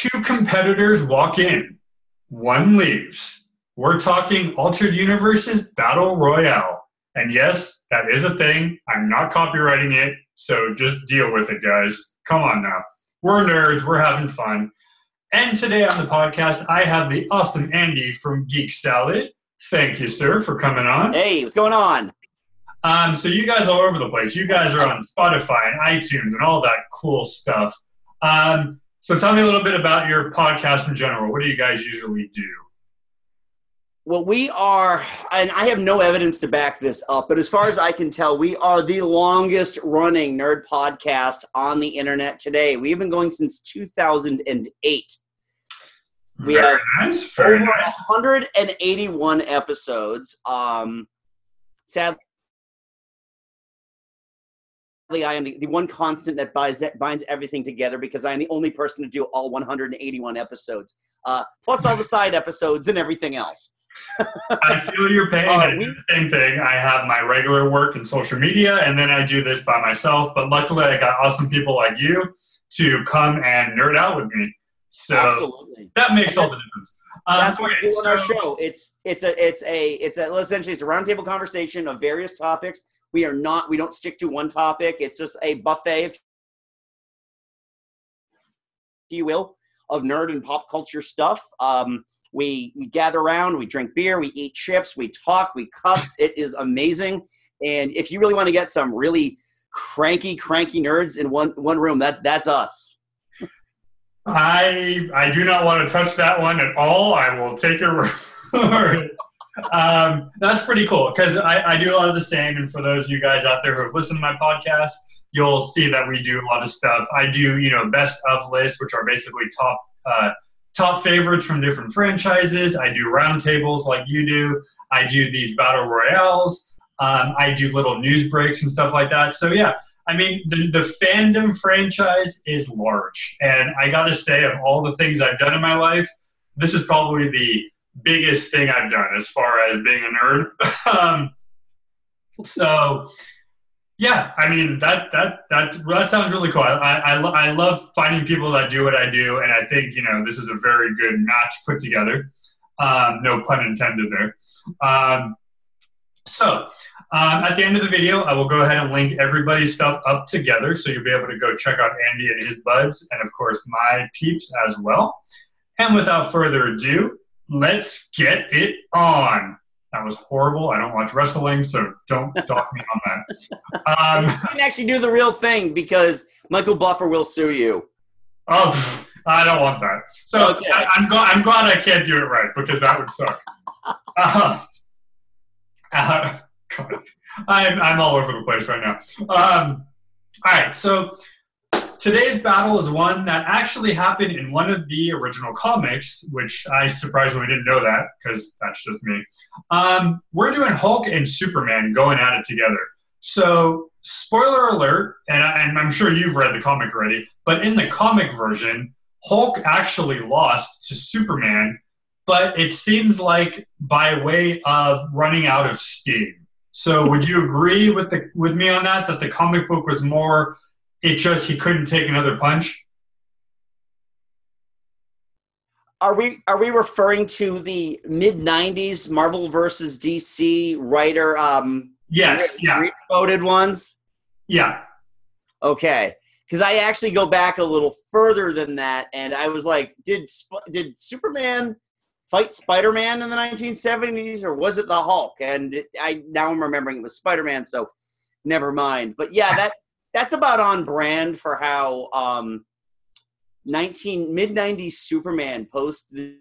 two competitors walk in, one leaves. We're talking Altered Universes Battle Royale. And yes, that is a thing. I'm not copyrighting it, so just deal with it, guys. Come on now. We're nerds, we're having fun. And today on the podcast, I have the awesome Andy from Geek Salad. Thank you, sir, for coming on. Hey, what's going on? Um, so you guys all over the place. You guys are on Spotify and iTunes and all that cool stuff. Um, so tell me a little bit about your podcast in general. What do you guys usually do? Well, we are, and I have no evidence to back this up, but as far as I can tell, we are the longest running nerd podcast on the internet today. We've been going since 2008. We very have nice. Very over nice. 181 episodes. Um, sadly, I am the, the one constant that binds, binds everything together because I am the only person to do all 181 episodes, uh, plus all the side episodes and everything else. I feel your pain. Uh, I do the same thing. I have my regular work in social media, and then I do this by myself. But luckily, I got awesome people like you to come and nerd out with me. So Absolutely. that makes all the difference. Um, That's what okay, we do on our show. It's it's a it's a it's a essentially it's a roundtable conversation of various topics. We are not we don't stick to one topic. It's just a buffet, if you will, of nerd and pop culture stuff. Um, we we gather around, we drink beer, we eat chips, we talk, we cuss. it is amazing. And if you really want to get some really cranky, cranky nerds in one one room, that that's us. I I do not want to touch that one at all. I will take your word. Um, that's pretty cool because I, I do a lot of the same. And for those of you guys out there who have listened to my podcast, you'll see that we do a lot of stuff. I do you know best of lists, which are basically top uh, top favorites from different franchises. I do roundtables like you do. I do these battle royales. Um, I do little news breaks and stuff like that. So yeah, I mean, the, the fandom franchise is large. And I got to say, of all the things I've done in my life, this is probably the biggest thing I've done as far as being a nerd. um, so, yeah, I mean, that, that, that, that sounds really cool. I, I, I love finding people that do what I do. And I think, you know, this is a very good match put together. Um, no pun intended there. Um, so, um, at the end of the video, I will go ahead and link everybody's stuff up together so you'll be able to go check out Andy and his buds, and of course, my peeps as well. And without further ado, let's get it on. That was horrible. I don't watch wrestling, so don't dock me on that. Um, You can actually do the real thing because Michael Buffer will sue you. oh, pff, I don't want that. So Okay. I, I'm, gl- I'm glad I can't do it right because that would suck. Uh, uh, God, I'm, I'm all over the place right now. Um, all right, so today's battle is one that actually happened in one of the original comics, which I surprisingly didn't know that because that's just me. Um, we're doing Hulk and Superman going at it together. So, spoiler alert, and, I, and I'm sure you've read the comic already, but in the comic version, Hulk actually lost to Superman, but it seems like by way of running out of steam. So, would you agree with the with me on that? That the comic book was more, it just he couldn't take another punch. Are we are we referring to the mid '90s Marvel versus DC writer um, Yes, yeah, voted ones? yeah. Okay, because I actually go back a little further than that, and I was like, did did Superman fight Spider Man in the 1970s, or was it the Hulk? And it, I now I'm remembering it was Spider Man, so never mind. But yeah, that that's about on brand for how um, 19 mid 90s Superman post the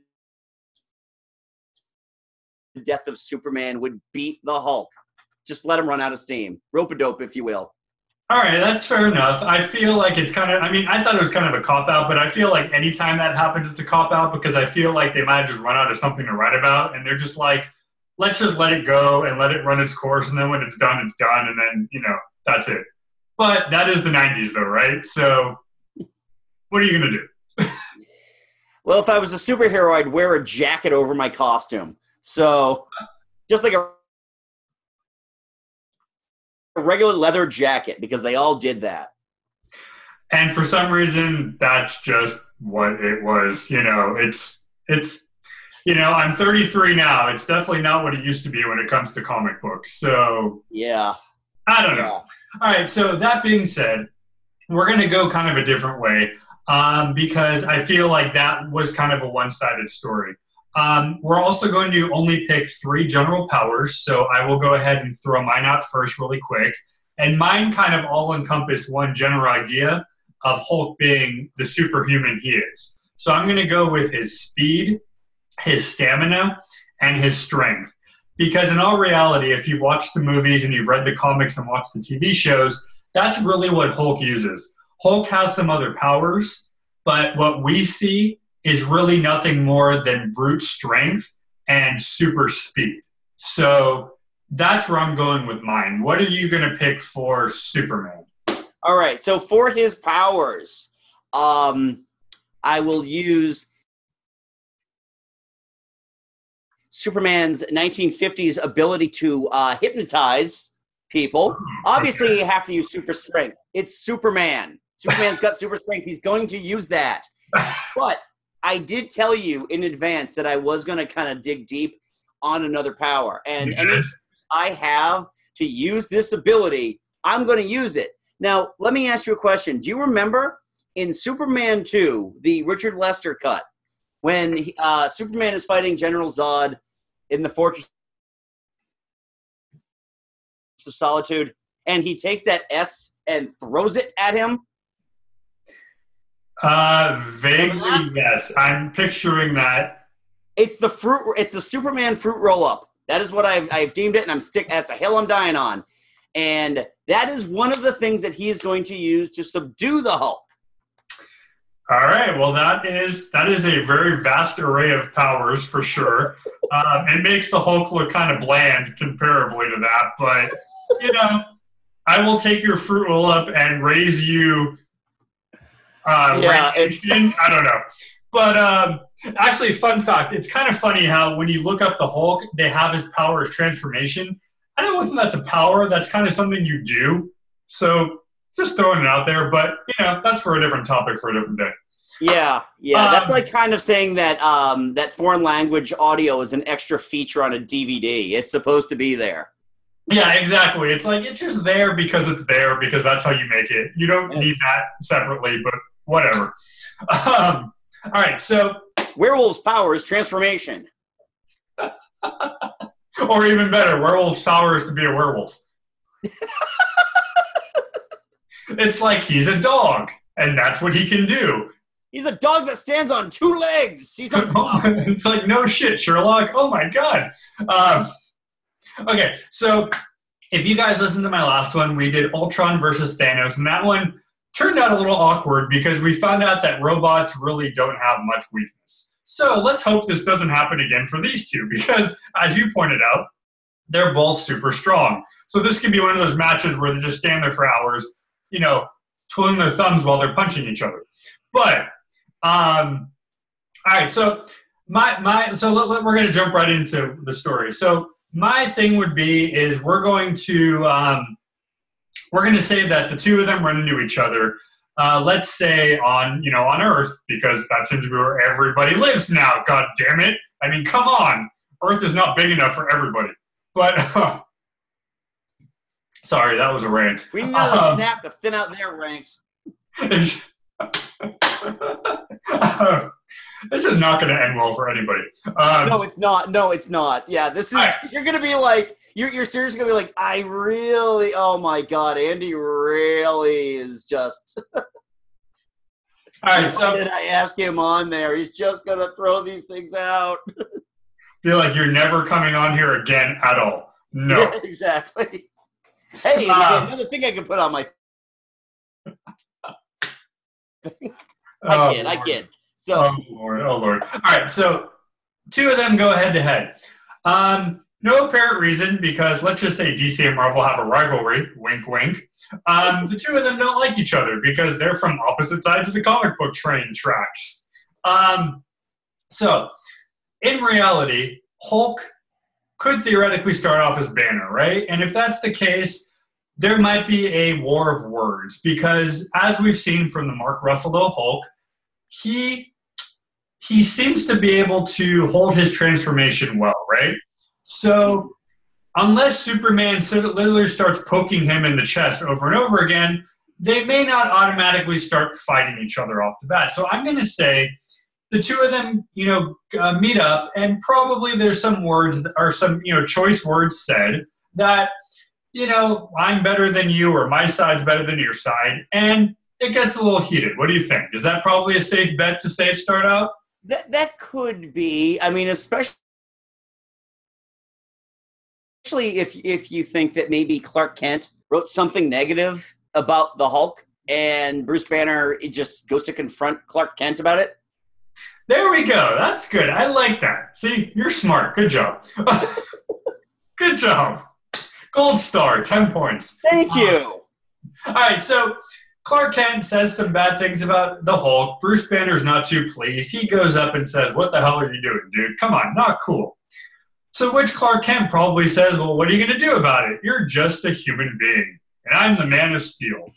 death of Superman would beat the Hulk. Just let him run out of steam, rope a dope, if you will. All right, that's fair enough. I feel like it's kind of, I mean, I thought it was kind of a cop out, but I feel like anytime that happens, it's a cop out because I feel like they might have just run out of something to write about and they're just like, let's just let it go and let it run its course. And then when it's done, it's done. And then, you know, that's it. But that is the 90s, though, right? So what are you going to do? Well, if I was a superhero, I'd wear a jacket over my costume. So, just like a, a regular leather jacket, because they all did that. And for some reason, that's just what it was. You know, it's it's you know, I'm 33 now. It's definitely not what it used to be when it comes to comic books. So yeah, I don't know. Yeah. All right. So that being said, we're going to go kind of a different way um, because I feel like that was kind of a one-sided story. Um, we're also going to only pick three general powers, so I will go ahead and throw mine out first, really quick. And mine kind of all encompass one general idea of Hulk being the superhuman he is. So I'm going to go with his speed, his stamina, and his strength. Because in all reality, if you've watched the movies and you've read the comics and watched the TV shows, that's really what Hulk uses. Hulk has some other powers, but what we see is really nothing more than brute strength and super speed. So that's where I'm going with mine. What are you going to pick for Superman? All right. So for his powers, um, I will use Superman's 1950s ability to uh, hypnotize people. Obviously, you have to use super strength. It's Superman. Superman's got super strength. He's going to use that. But I did tell you in advance that I was going to kind of dig deep on another power. And yes. any I have to use this ability, I'm going to use it. Now, let me ask you a question. Do you remember in Superman 2, the Richard Lester cut, when uh, Superman is fighting General Zod in the Fortress of Solitude, and he takes that S and throws it at him? Uh, vaguely, yes. I'm picturing that. It's the fruit. It's a Superman fruit roll up. That is what I've, I've deemed it, and I'm stick. That's a hill I'm dying on, and that is one of the things that he is going to use to subdue the Hulk. All right. Well, that is that is a very vast array of powers for sure. um, it makes the Hulk look kind of bland comparably to that, but you know, I will take your fruit roll up and raise you uh, yeah, it's I don't know, but um, actually, fun fact: it's kind of funny how when you look up the Hulk, they have his power of transformation. I don't know if that's a power. That's kind of something you do. So just throwing it out there, but you know that's for a different topic for a different day. Yeah, yeah, um, that's like kind of saying that um, that foreign language audio is an extra feature on a DVD. It's supposed to be there. Yeah, exactly. It's like it's just there because it's there because that's how you make it. You don't yes. need that separately, but whatever. Um, all right, so werewolf's power is transformation, or even better, werewolf's power is to be a werewolf. it's like he's a dog, and that's what he can do. He's a dog that stands on two legs. He's unstoppable. it's like no shit, Sherlock. Oh my god. Um, okay, so if you guys listened to my last one, we did Ultron versus Thanos, and that one turned out a little awkward because we found out that robots really don't have much weakness. So let's hope this doesn't happen again for these two because, as you pointed out, they're both super strong. So this could be one of those matches where they just stand there for hours, you know, twiddling their thumbs while they're punching each other. But, um, all right, so my my so let, let, we're going to jump right into the story. So my thing would be is we're going to um, we're going to say that the two of them run into each other. Uh, let's say on you know on Earth because that seems to be where everybody lives now. God damn it! I mean, come on, Earth is not big enough for everybody. But uh, sorry, that was a rant. We need another um, snap to thin out their ranks. this is not going to end well for anybody. Um, no, it's not. No, it's not. Yeah, this is. I, you're going to be like, you're, you're seriously going to be like, I really, oh my God, Andy really is just. All right, so. did I ask him on there? He's just going to throw these things out. feel like you're never coming on here again at all. No. Yeah, exactly. Hey, another thing I can put on my. I oh, kid, Lord. I kid. So, oh Lord, oh Lord. All right, so two of them go head to head. Um, no apparent reason because let's just say DC and Marvel have a rivalry. Wink, wink. Um, the two of them don't like each other because they're from opposite sides of the comic book train tracks. Um, so, in reality, Hulk could theoretically start off as Banner, right? And if that's the case, there might be a war of words because, as we've seen from the Mark Ruffalo Hulk, he he seems to be able to hold his transformation well, right? So, unless Superman literally starts poking him in the chest over and over again, they may not automatically start fighting each other off the bat. So, I'm going to say the two of them, you know, uh, meet up, and probably there's some words or some, you know, choice words said that you know, I'm better than you or my side's better than your side, and it gets a little heated. What do you think? Is that probably a safe bet to say start out? That that could be. I mean, especially Especially if if you think that maybe Clark Kent wrote something negative about the Hulk and Bruce Banner it just goes to confront Clark Kent about it. There we go. That's good. I like that. See, you're smart. Good job. good job. Gold star, 10 points. Thank you. all right, so Clark Kent says some bad things about the Hulk. Bruce Banner's not too pleased. He goes up and says, What the hell are you doing, dude? Come on, not cool. So, which Clark Kent probably says, Well, what are you going to do about it? You're just a human being, and I'm the man of steel.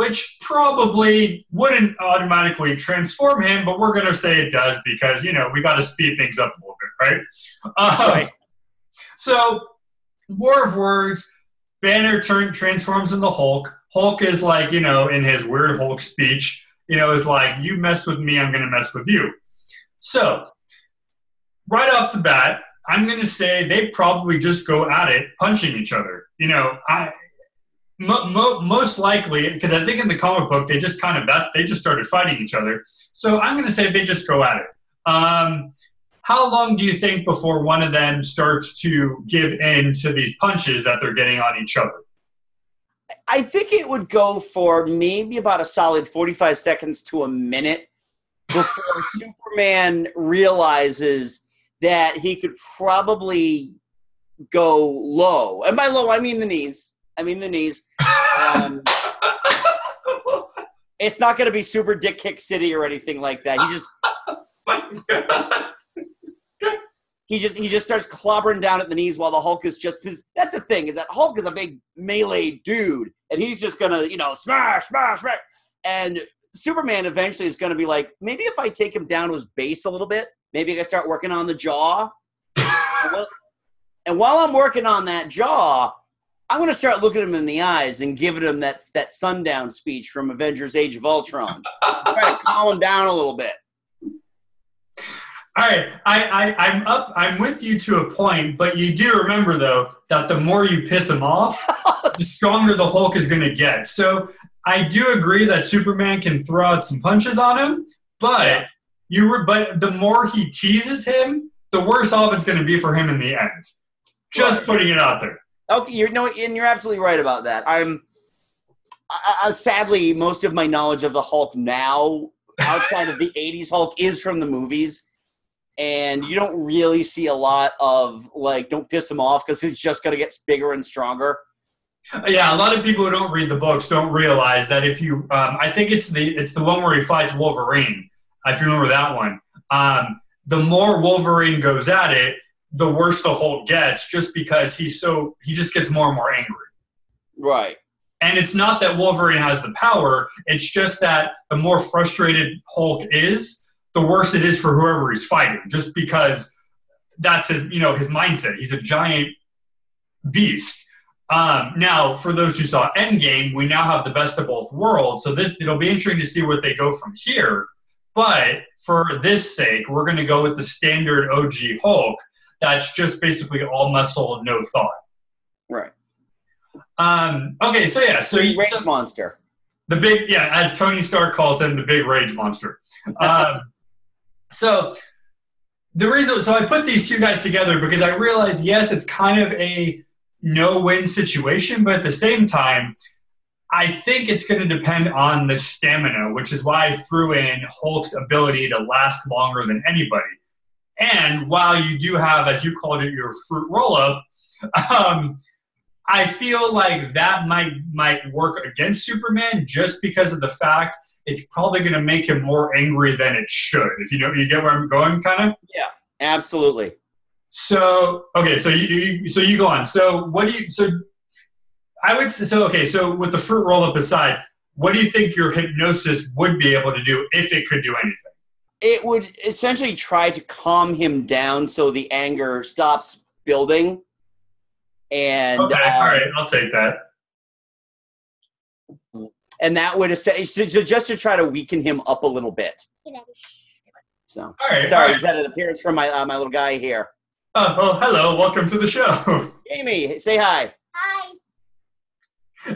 Which probably wouldn't automatically transform him, but we're going to say it does because, you know, we got to speed things up a little bit, right? Um, right. So war of words. Banner turn transforms into Hulk. Hulk is like, you know, in his weird Hulk speech, you know, is like, you messed with me, I'm going to mess with you. So, right off the bat, I'm going to say they probably just go at it, punching each other. You know, I mo- mo- most likely because I think in the comic book they just kind of that they just started fighting each other. So I'm going to say they just go at it. Um, how long do you think before one of them starts to give in to these punches that they're getting on each other? I think it would go for maybe about a solid 45 seconds to a minute before Superman realizes that he could probably go low. And by low, I mean the knees. I mean the knees. Um, it's not going to be super dick kick city or anything like that. He just he just he just starts clobbering down at the knees while the Hulk is just because that's the thing is that Hulk is a big melee dude and he's just gonna you know smash smash smash and Superman eventually is gonna be like maybe if I take him down to his base a little bit maybe I start working on the jaw and while I'm working on that jaw I'm gonna start looking him in the eyes and giving him that that sundown speech from Avengers: Age of Ultron, try to calm him down a little bit. All right, I, I, I'm up. I'm with you to a point, but you do remember though that the more you piss him off, the stronger the Hulk is going to get. So I do agree that Superman can throw out some punches on him, but you were. But the more he teases him, the worse off it's going to be for him in the end. Just putting it out there. Okay, you're no, and you're absolutely right about that. I'm. I, I, sadly, most of my knowledge of the Hulk now, outside of the '80s Hulk, is from the movies and you don't really see a lot of like don't piss him off because he's just going to get bigger and stronger yeah a lot of people who don't read the books don't realize that if you um, i think it's the it's the one where he fights wolverine if you remember that one um, the more wolverine goes at it the worse the hulk gets just because he's so he just gets more and more angry right and it's not that wolverine has the power it's just that the more frustrated hulk is the worse it is for whoever he's fighting, just because that's his, you know, his mindset. He's a giant beast. Um, now, for those who saw Endgame, we now have the best of both worlds. So this it'll be interesting to see where they go from here. But for this sake, we're going to go with the standard OG Hulk. That's just basically all muscle and no thought. Right. Um, okay, so yeah, so rage so, monster. The big, yeah, as Tony Stark calls him, the big rage monster. Um, so the reason, so I put these two guys together because I realized, yes, it's kind of a no-win situation, but at the same time, I think it's going to depend on the stamina, which is why I threw in Hulk's ability to last longer than anybody. And while you do have, as you called it, your fruit roll-up, um, I feel like that might might work against Superman just because of the fact it's probably going to make him more angry than it should. If you know, you get where I'm going, kind of. Yeah, absolutely. So okay, so you, you so you go on. So what do you so? I would say so. Okay, so with the fruit roll up aside, what do you think your hypnosis would be able to do if it could do anything? It would essentially try to calm him down so the anger stops building. And Okay, uh, all right, I'll take that. and that would essentially just to try to weaken him up a little bit. So All right, sorry, all right. just had an appearance from my uh, my little guy here. Oh, well, hello, welcome to the show. Amy, say hi. Hi.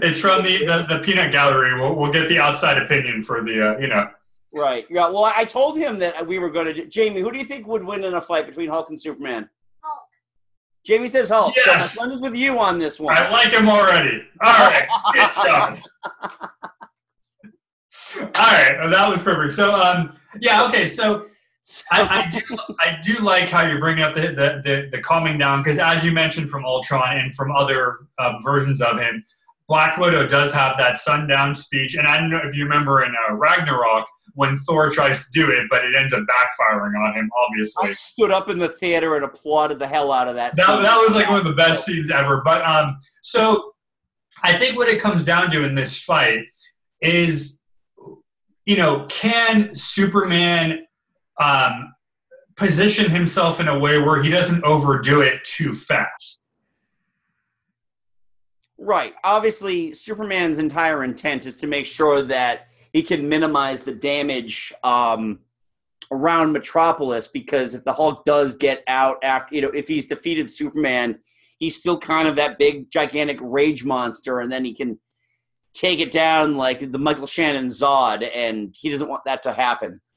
It's from the, the, the peanut gallery. We'll, we'll get the outside opinion for the, uh, you know. Right. Yeah. Well, I told him that we were going to. do Jamie, who do you think would win in a fight between Hulk and Superman? Hulk. Jamie says Hulk. So my Yes. son is with you on this one. I like him already. All right, it's done. All right, well, that was perfect. So, um, yeah, okay. So, I, I do, I do like how you're bringing up the the, the, the calming down because, as you mentioned from Ultron and from other uh, versions of him, Black Widow does have that sundown speech. And I don't know if you remember in uh, Ragnarok when Thor tries to do it, but it ends up backfiring on him. Obviously. I stood up in the theater and applauded the hell out of that. that, that was like one of the best scenes ever. But um, so I think what it comes down to in this fight is, you know, can Superman um, position himself in a way where he doesn't overdo it too fast? Right. Obviously, Superman's entire intent is to make sure that he can minimize the damage um, around Metropolis because if the Hulk does get out after, you know, if he's defeated Superman, he's still kind of that big, gigantic rage monster, and then he can take it down like the Michael Shannon Zod, and he doesn't want that to happen.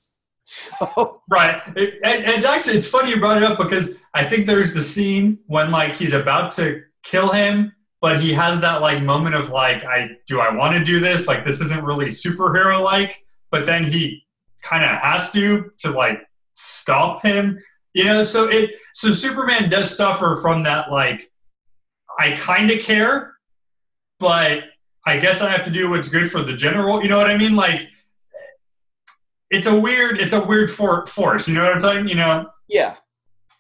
So, Right. It, and it's actually it's funny you brought it up because I think there's the scene when like he's about to kill him, but he has that like moment of like, I do I want to do this? Like this isn't really superhero like, but then he kind of has to to like stop him. You know, so it so Superman does suffer from that like I kind of care, but I guess I have to do what's good for the general. You know what I mean? Like it's a weird it's a weird for, force. You know what I'm saying? You know, yeah.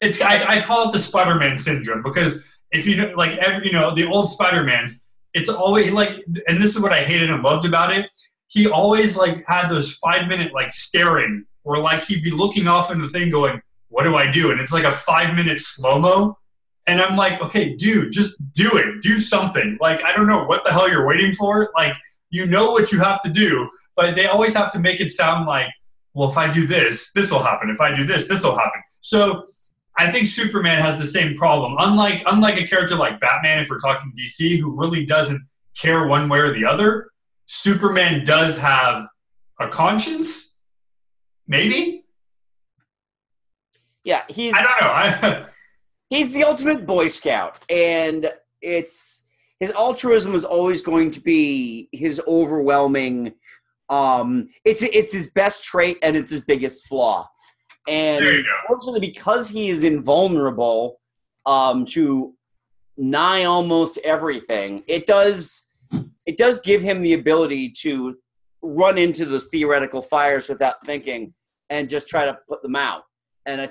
it's I, I call it the Spider-Man syndrome because if you know, like every you know the old Spider-Mans, it's always like, and this is what I hated and loved about it. He always like had those five minute like staring, or like he'd be looking off in the thing, going, "What do I do?" And it's like a five minute slow mo. And I'm like, okay, dude, just do it. Do something. Like, I don't know what the hell you're waiting for. Like, you know what you have to do, but they always have to make it sound like, well, if I do this, this will happen. If I do this, this will happen. So I think Superman has the same problem. Unlike unlike a character like Batman, if we're talking DC, who really doesn't care one way or the other, Superman does have a conscience. Maybe Yeah, he's I don't know. I, he's the ultimate boy scout and it's his altruism is always going to be his overwhelming um it's it's his best trait and it's his biggest flaw and fortunately because he is invulnerable um to nigh almost everything it does it does give him the ability to run into those theoretical fires without thinking and just try to put them out and I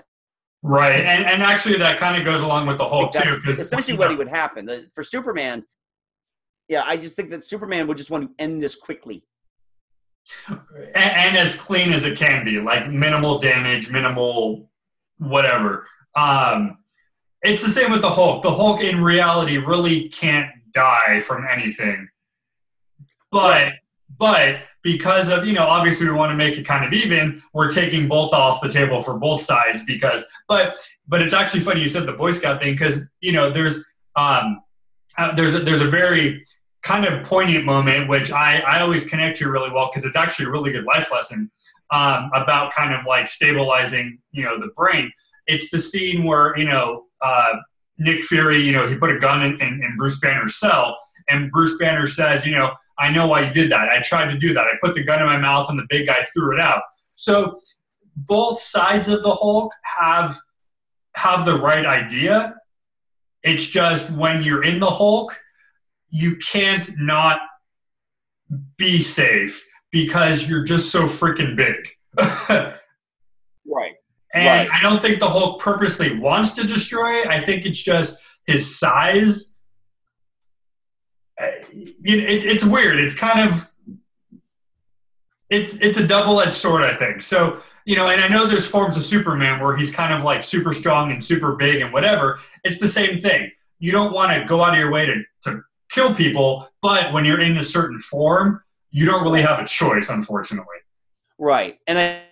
Right, and and actually that kind of goes along with the whole too, because essentially what would happen. For Superman, yeah, I just think that Superman would just want to end this quickly. And, and as clean as it can be, like minimal damage, minimal whatever. Um, it's the same with the Hulk. The Hulk, in reality, really can't die from anything. But but because of you know, obviously we want to make it kind of even. We're taking both off the table for both sides because. But but it's actually funny you said the Boy Scout thing because you know there's um uh, there's a, there's a very kind of poignant moment which I, I always connect to really well because it's actually a really good life lesson um, about kind of like stabilizing you know the brain. It's the scene where you know uh, nick fury you know he put a gun in, in, in bruce banner's cell and bruce banner says you know i know why you did that. I tried to do that. I put the gun in my mouth and the big guy threw it out. So both sides of the hulk have have the right idea. It's just when you're in the hulk you can't not be safe because you're just so freaking big. Right. and Right. I don't think the Hulk purposely wants to destroy it. I think it's just his size uh, it, it's weird. It's kind of it's it's a double edged sword, I think. So you know, and I know there's forms of Superman where he's kind of like super strong and super big and whatever. It's the same thing. You don't want to go out of your way to, to kill people, but when you're in a certain form, you don't really have a choice, unfortunately. Right. And I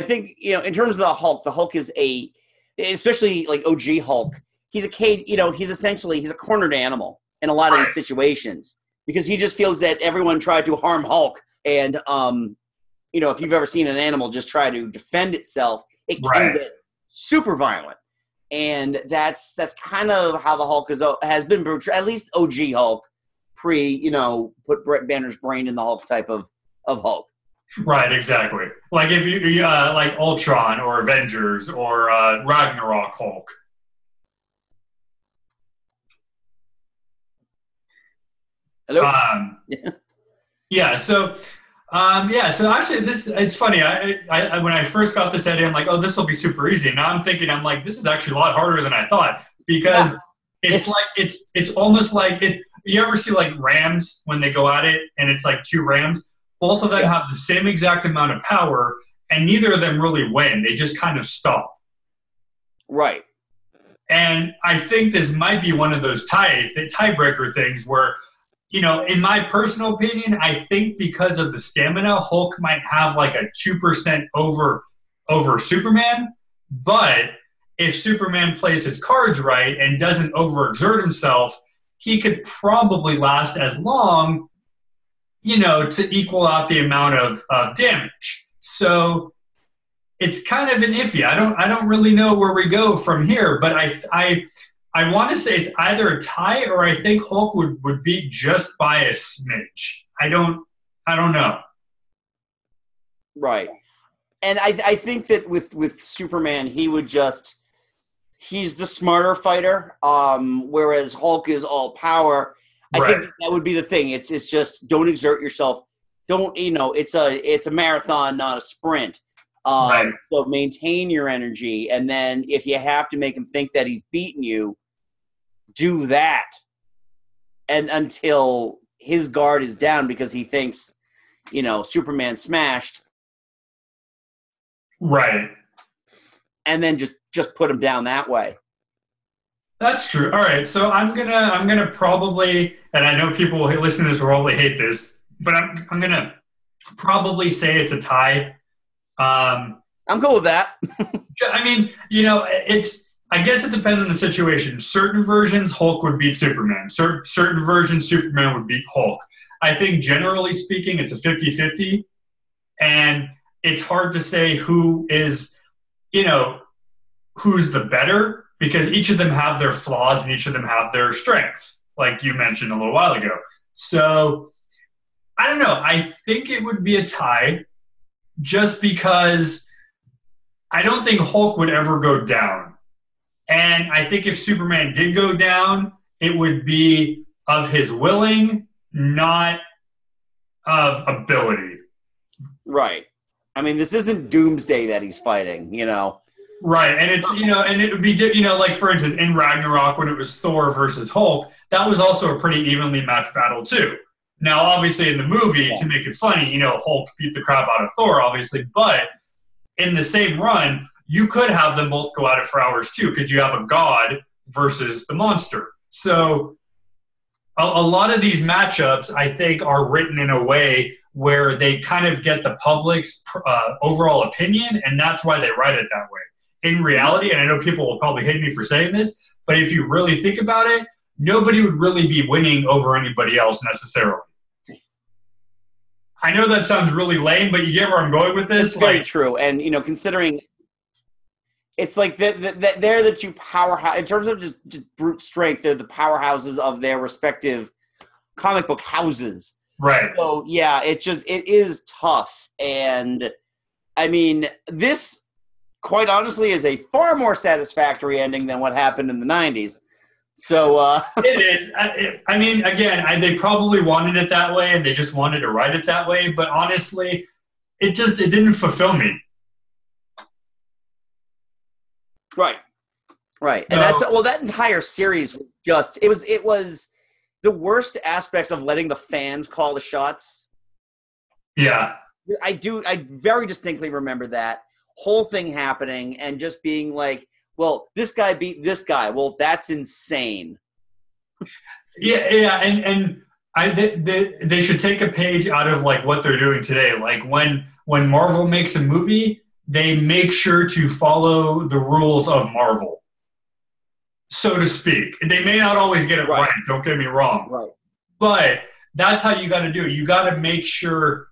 I think, you know, in terms of the Hulk, the Hulk is a especially like OG Hulk, he's a cage, you know, he's essentially he's a cornered animal in a lot of these situations because he just feels that everyone tried to harm Hulk and um you know, if you've ever seen an animal just try to defend itself, it can Right. get super violent. And that's that's kind of how the Hulk is has been portrayed, at least OG Hulk, pre, you know, put Brett Banner's brain in the Hulk type of of Hulk. Right, exactly. Like if you, you, uh, like Ultron or Avengers or uh, Ragnarok Hulk. Hello? Um, yeah. So, um, yeah. So actually, this it's funny. I, I, when I first got this idea, I'm like, oh, this will be super easy. Now I'm thinking, I'm like, this is actually a lot harder than I thought because it's like it's it's almost like it. You ever see like rams when they go at it, and it's like two rams. Both of them Yeah. have the same exact amount of power, and neither of them really win. They just kind of stop. right. And I think this might be one of those tie the tiebreaker things where, you know, in my personal opinion, I think because of the stamina, Hulk might have like a two percent over over Superman. But if Superman plays his cards right and doesn't overexert himself, he could probably last as long, you know, to equal out the amount of, of damage. So it's kind of an iffy. I don't I don't really know where we go from here, but I I I want to say it's either a tie or I think Hulk would, would beat just by a smidge. I don't I don't know. Right. And I, I think that with, with Superman, he would just he's the smarter fighter, um, whereas Hulk is all power. I Right. think that would be the thing. It's it's just don't exert yourself. Don't you know? It's a it's a marathon, not a sprint. Um, Right. So maintain your energy, and then if you have to make him think that he's beaten you, do that, and until his guard is down because he thinks, you know, Superman smashed, Right. and then just just put him down that way. That's true. All right, so I'm gonna I'm gonna probably, and I know people who listen to this will probably hate this, but I'm I'm gonna probably say it's a tie. Um, I'm cool with that. I mean, you know, it's I guess it depends on the situation. Certain versions, Hulk would beat Superman. Cer- certain versions, Superman would beat Hulk. I think generally speaking, it's a 50-50, and it's hard to say who is, you know, who's the better because each of them have their flaws and each of them have their strengths, like you mentioned a little while ago. So I don't know. I think it would be a tie just because I don't think Hulk would ever go down. And I think if Superman did go down, it would be of his willing, not of ability. Right. I mean, this isn't Doomsday that he's fighting, you know. Right, and it's you know, and it would be you know, like for instance, in Ragnarok when it was Thor versus Hulk, that was also a pretty evenly matched battle too. Now, obviously, in the movie, to make it funny, you know, Hulk beat the crap out of Thor, obviously, but in the same run, you could have them both go at it for hours too, because you have a god versus the monster. So, a, a lot of these matchups, I think, are written in a way where they kind of get the public's uh, overall opinion, and that's why they write it that way in reality, and I know people will probably hate me for saying this, but if you really think about it, nobody would really be winning over anybody else necessarily. I know that sounds really lame, but you get where I'm going with this. It's very true. And, you know, considering it's like that the, the, they're the two powerhouse, in terms of just, just brute strength, they're the powerhouses of their respective comic book houses. right, So, yeah, it's just, it is tough. And, I mean, this, quite honestly, is a far more satisfactory ending than what happened in the 90s. So, uh, it is. I, it, I mean, again, I, they probably wanted it that way, and they just wanted to write it that way. But honestly, it just it didn't fulfill me. Right. Right, and that's well. That entire series was just it was it was the worst aspects of letting the fans call the shots. Yeah. I do. I very distinctly remember that whole thing happening and just being like, "Well, this guy beat this guy. Well, that's insane." Yeah, yeah, and and I they, they, they should take a page out of like what they're doing today. Like when when Marvel makes a movie, they make sure to follow the rules of Marvel, so to speak. They may not always get it Right. right. Don't get me wrong, Right. but that's how you got to do it. You got to make sure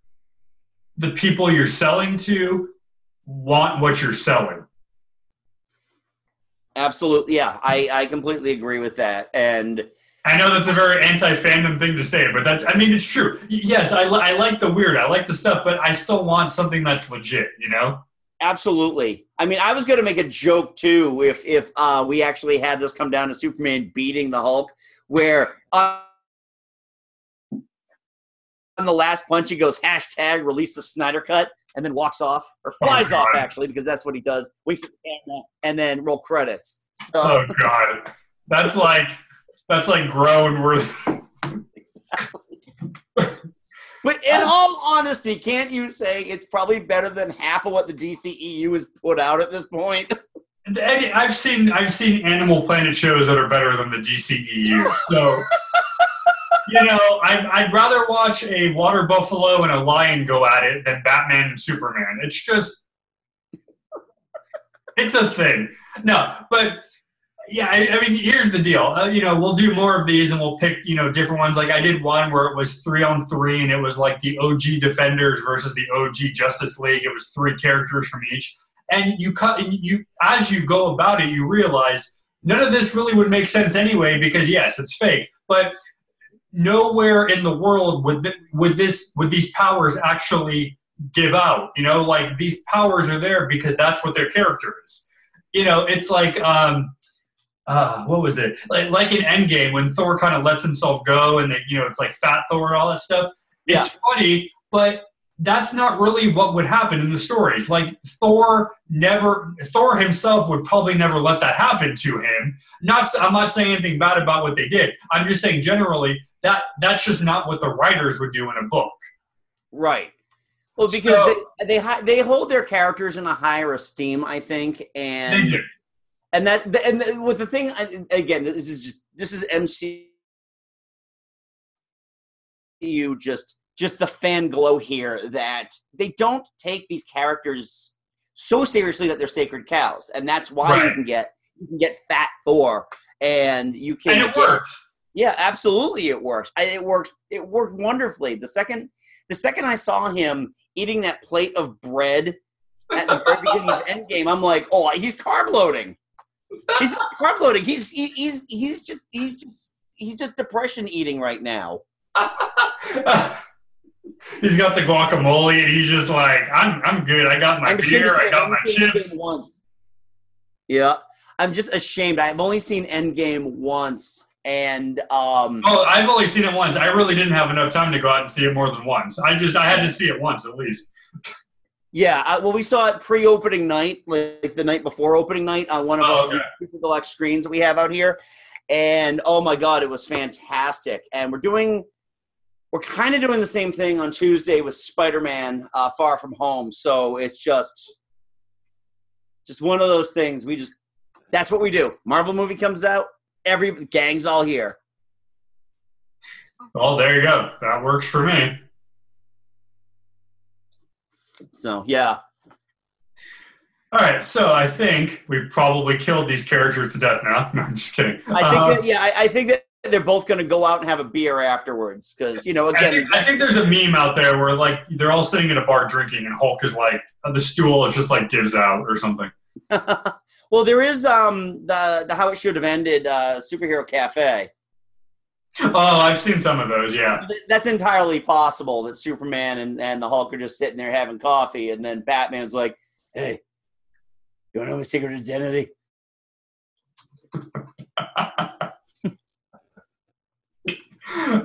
the people you're selling to want what you're selling. Absolutely. Yeah, I I completely agree with that. And I know that's a very anti-fandom thing to say, but that's, I mean, it's true. Yes, I, li- I like the weird, I like the stuff, but I still want something that's legit, you know? Absolutely. I mean, I was going to make a joke too if if uh, we actually had this come down to Superman beating the Hulk, where uh, on the last punch he goes hashtag release the Snyder cut and then walks off or flies off actually because that's what he does. Winks at the camera and then roll credits. So Oh, God. That's like, that's like grown worth. But in oh. all honesty, can't you say it's probably better than half of what the DCEU has put out at this point? I've seen, I've seen Animal Planet shows that are better than the DCEU. So, you know, I'd, I'd rather watch a water buffalo and a lion go at it than Batman and Superman. It's just, it's a thing. No, but yeah, I, I mean, here's the deal. Uh, you know, we'll do more of these and we'll pick, you know, different ones. Like I did one where it was three on three and it was like the OG Defenders versus the OG Justice League. It was three characters from each. And you cut, you as you go about it, you realize none of this really would make sense anyway because yes, it's fake. But nowhere in the world would th- would this would these powers actually give out. You know, like these powers are there because that's what their character is. You know, it's like um, uh, what was it? Like, like in Endgame when Thor kind of lets himself go and they, you know it's like Fat Thor and all that stuff. It's funny, but that's not really what would happen in the stories. Like Thor never, Thor himself would probably never let that happen to him. Not, I'm not saying anything bad about what they did. I'm just saying generally that that's just not what the writers would do in a book. Right. Well, because So- they, they hi- they hold their characters in a higher esteem, I think, They and do. And that and with the thing again, this is just this is MCU just just the fan glow here that they don't take these characters so seriously that they're sacred cows, and that's why you can get you can get Fat Thor, and you can And it get- works. yeah, absolutely, it works. I, it works. It worked wonderfully. The second, the second I saw him eating that plate of bread at the very beginning of Endgame, I'm like, oh, he's carb loading. He's carb loading. He's he, he's he's just he's just he's just depression eating right now. he's got the guacamole and he's just like, I'm, I'm good. I got my I'm beer. I got my chips. Once. Yeah, I'm just ashamed. I've only seen Endgame once, and um, Oh, I've only seen it once. I really didn't have enough time to go out and see it more than once. I just, I had to see it once at least. Yeah, I, well, we saw it pre-opening night, like the night before opening night, on one of Oh, our okay. deluxe screens that we have out here, and oh my god, it was fantastic. And we're doing, we're kind of doing the same thing on Tuesday with Spider-Man: uh, Far From Home. So it's just, just one of those things. We just, that's what we do. Marvel movie comes out, every gang's all here. Well, there you go. That works for me. So yeah, All right, so I think we've probably killed these characters to death now. No, I'm just kidding. I think Uh, that, yeah, I, I think that they're both going to go out and have a beer afterwards because you know I again. think, I think there's a meme out there where like they're all sitting in a bar drinking, and Hulk is like the stool just like gives out or something. well, there is um the the how it should have ended uh, superhero cafe. Oh, I've seen some of those. Yeah. That's entirely possible that Superman and, and the Hulk are just sitting there having coffee, and then Batman's like, "Hey, you want to know my secret identity?"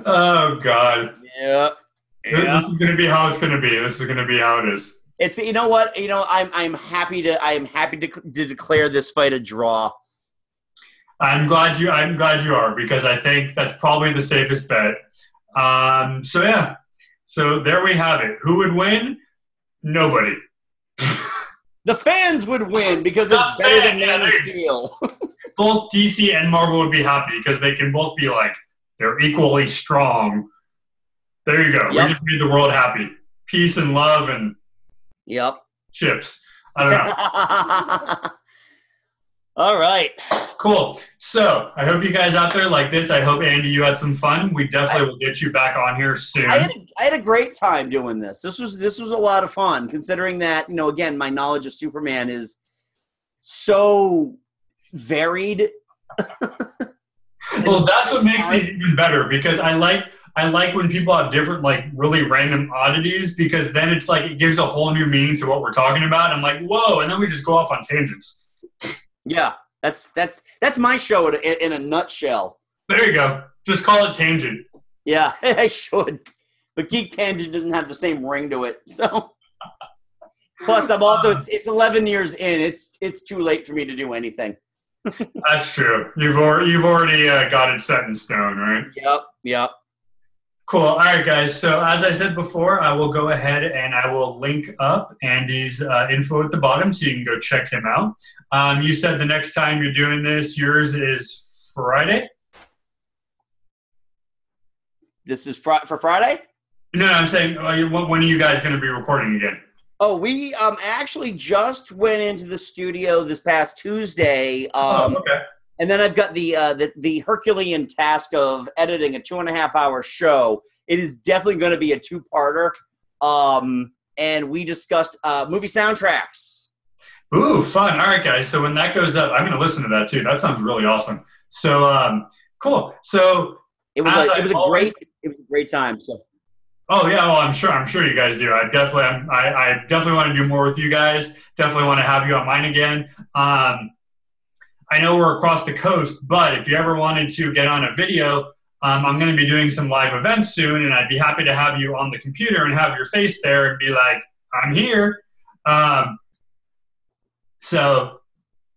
oh God. Yeah, This is gonna be how it's gonna be. This is gonna be how it is. It's you know what you know I'm I'm happy to I'm happy to, to declare this fight a draw. I'm glad you. I'm glad you are because I think that's probably the safest bet. Um, so yeah, so there we have it. Who would win? Nobody. The fans would win because The it's better than Man of. Steel. Both DC and Marvel would be happy because they can both be like they're equally strong. There you go. Yep. We just made the world happy. Peace and love and yep. chips. I don't know. All right. Cool. So I hope you guys out there like this. I hope Andy, you had some fun. We definitely will get you back on here soon. I had, a, I had a great time doing this. This was this was a lot of fun, considering that you know again my knowledge of Superman is so varied. well, that's what makes these even better because I like I like when people have different like really random oddities because then it's like it gives a whole new meaning to what we're talking about. I'm like, whoa, and then we just go off on tangents. Yeah, that's that's that's my show in a, in a nutshell. There you go. Just call it tangent. Yeah, I should, but Geek Tangent doesn't have the same ring to it. So, plus I'm also it's, it's 11 years in. It's it's too late for me to do anything. That's true. You've already you've already uh, got it set in stone, right? Yep, yep. Cool. All right, guys. So as I said before, I will go ahead and I will link up Andy's uh, info at the bottom so you can go check him out. Um, you said the next time you're doing this, yours is Friday. This is fr- for Friday. No, no I'm saying uh, when are you guys going to be recording again? Oh, we um actually just went into the studio this past Tuesday. Um, oh, okay. And then I've got the uh, the the Herculean task of editing a two and a half hour show. It is definitely going to be a two parter. Um, and we discussed uh, movie soundtracks. Ooh, fun. All right, guys. So when that goes up, I'm going to listen to that too. That sounds really awesome. So um, cool. So It was As a, it was a always- great it was a great time. So Oh yeah, well I'm sure I'm sure you guys do. I definitely I'm, I, I definitely want to do more with you guys. Definitely want to have you on mine again. Um, I know we're across the coast, but if you ever wanted to get on a video, um, I'm going to be doing some live events soon, and I'd be happy to have you on the computer and have your face there and be like, "I'm here." Um, so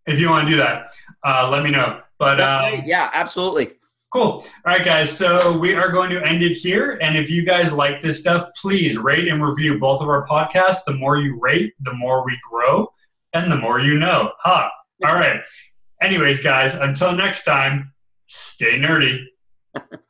if you want to do that, uh, let me know. But um, yeah, absolutely. Cool. All right, guys. So we are going to end it here. And if you guys like this stuff, please rate and review both of our podcasts. The more you rate, the more we grow, and the more you know. Ha. All right. Anyways, guys, until next time, stay nerdy.